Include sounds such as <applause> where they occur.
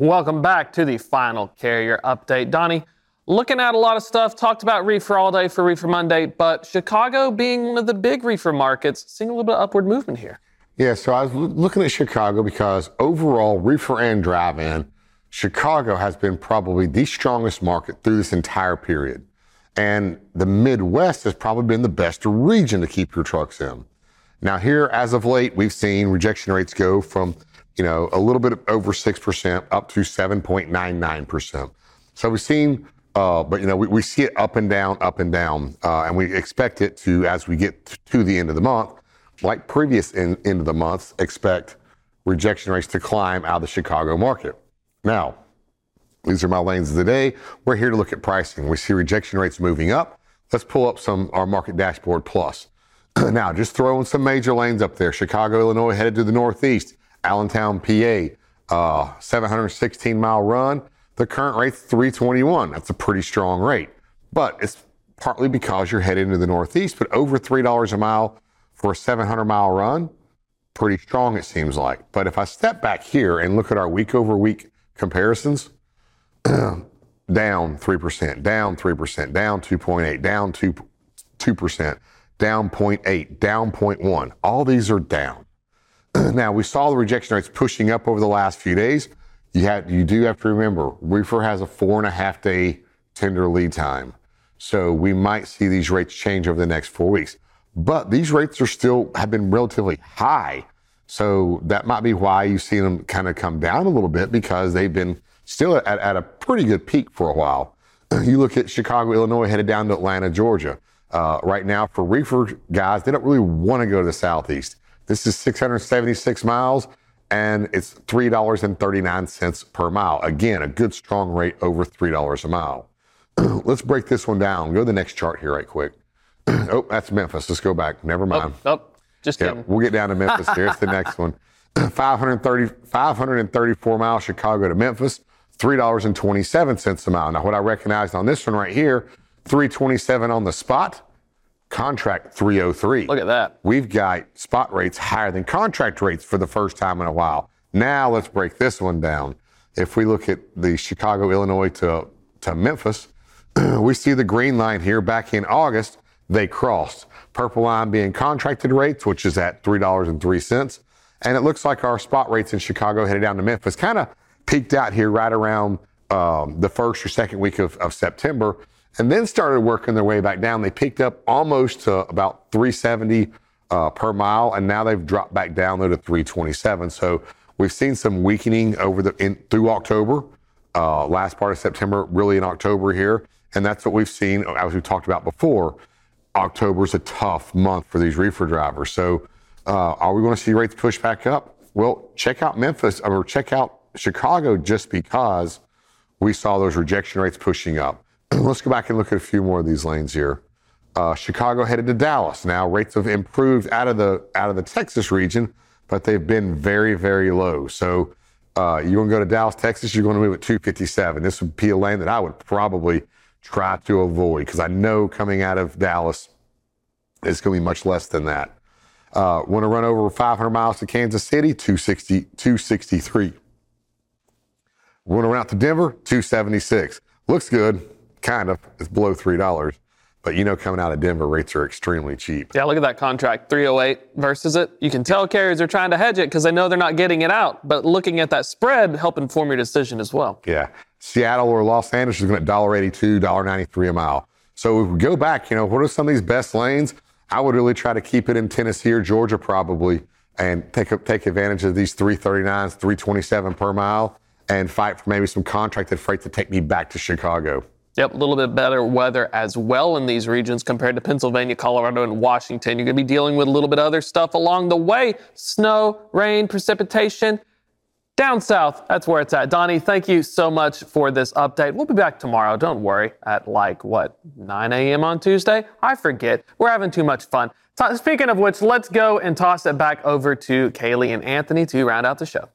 Welcome back to the final carrier update. Donny, looking at a lot of stuff, talked about reefer all day for Reefer Monday, but Chicago being one of the big reefer markets, seeing a little bit of upward movement here. Yeah, so I was looking at Chicago because overall, reefer and drive in, Chicago has been probably the strongest market through this entire period. And the Midwest has probably been the best region to keep your trucks in. Now, here, as of late, we've seen rejection rates go from you know, a little bit over 6% up to 7.99%. So we've seen, uh, but, you know, we, we, see it up and down, up and down. Uh, and we expect it to, as we get to the end of the month, like previous in, end of the months, expect rejection rates to climb out of the Chicago market. Now, these are my lanes of the day. We're here to look at pricing. We see rejection rates moving up. Let's pull up some our market dashboard plus. <clears throat> now, just throwing some major lanes up there. Chicago, Illinois, headed to the northeast. Allentown, PA, uh, 716 mile run. The current rate's 321. That's a pretty strong rate, but it's partly because you're headed into the Northeast. But over three dollars a mile for a 700 mile run, pretty strong it seems like. But if I step back here and look at our week over week comparisons, <clears throat> down 3%, down 3%, down 2.8, down 2, 2%, down 0.8, down 0.1. All these are down. <clears throat> now we saw the rejection rates pushing up over the last few days. You have you do have to remember, reefer has a four and a half day tender lead time. So we might see these rates change over the next four weeks. But these rates are still have been relatively high. So that might be why you've seen them kind of come down a little bit because they've been still at, at a pretty good peak for a while. <clears throat> You look at Chicago, Illinois, headed down to Atlanta, Georgia. Uh, right now, for reefer guys, they don't really want to go to the southeast. This is 676 miles and it's $3.39 per mile. Again, a good strong rate over $3 a mile. <clears throat> Let's break this one down. Go to the next chart here right quick. <clears throat> oh, that's Memphis. Let's go back. Never oh, mind. Oh, oh just kidding. we'll get down to <laughs> Memphis here. It's the next one. <clears throat> 530, 534 miles Chicago to Memphis, $3.27 a mile. Now, what I recognized on this one right here, 327 on the spot contract 303. Look at that. We've got spot rates higher than contract rates for the first time in a while. Now let's break this one down. If we look at the Chicago, Illinois to, to Memphis, <clears throat> we see the green line here back in August, they crossed. Purple line being contracted rates, which is at $3.03. And it looks like our spot rates in Chicago headed down to Memphis kind of peaked out here right around um, the first or second week of, of September and then started working their way back down. They peaked up almost to about 370 uh, per mile, and now they've dropped back down though to 327. So we've seen some weakening over the in, through October, uh, last part of September, really in October here, and that's what we've seen as we talked about before. October is a tough month for these reefer drivers. So uh, are we going to see rates push back up? Well, check out Memphis or check out Chicago just because we saw those rejection rates pushing up. Let's go back and look at a few more of these lanes here. Uh, Chicago headed to Dallas. Now rates have improved out of the out of the Texas region, but they've been very very low. So uh, you're going to go to Dallas, Texas. You're going to move at 257. This would be a lane that I would probably try to avoid because I know coming out of Dallas, it's going to be much less than that. Uh, want to run over 500 miles to Kansas City? 260, 263. Want to run out to Denver? 276. Looks good kind of. It's below three dollars. But you know, coming out of Denver, rates are extremely cheap. Yeah, look at that contract, 308 versus it. You can tell carriers are trying to hedge it because they know they're not getting it out. But looking at that spread help inform your decision as well. Yeah. Seattle or Los Angeles is going at $1.82, $1.93 a mile. So if we go back, you know, what are some of these best lanes? I would really try to keep it in Tennessee or Georgia probably and take take advantage of these 339s, 327 per mile and fight for maybe some contracted freight to take me back to Chicago. Yep, a little bit better weather as well in these regions compared to Pennsylvania, Colorado, and Washington. You're going to be dealing with a little bit of other stuff along the way snow, rain, precipitation. Down south, that's where it's at. Donny, thank you so much for this update. We'll be back tomorrow, don't worry, at like, what, 9 a.m. on Tuesday? I forget. We're having too much fun. Speaking of which, let's go and toss it back over to Kaylee and Anthony to round out the show.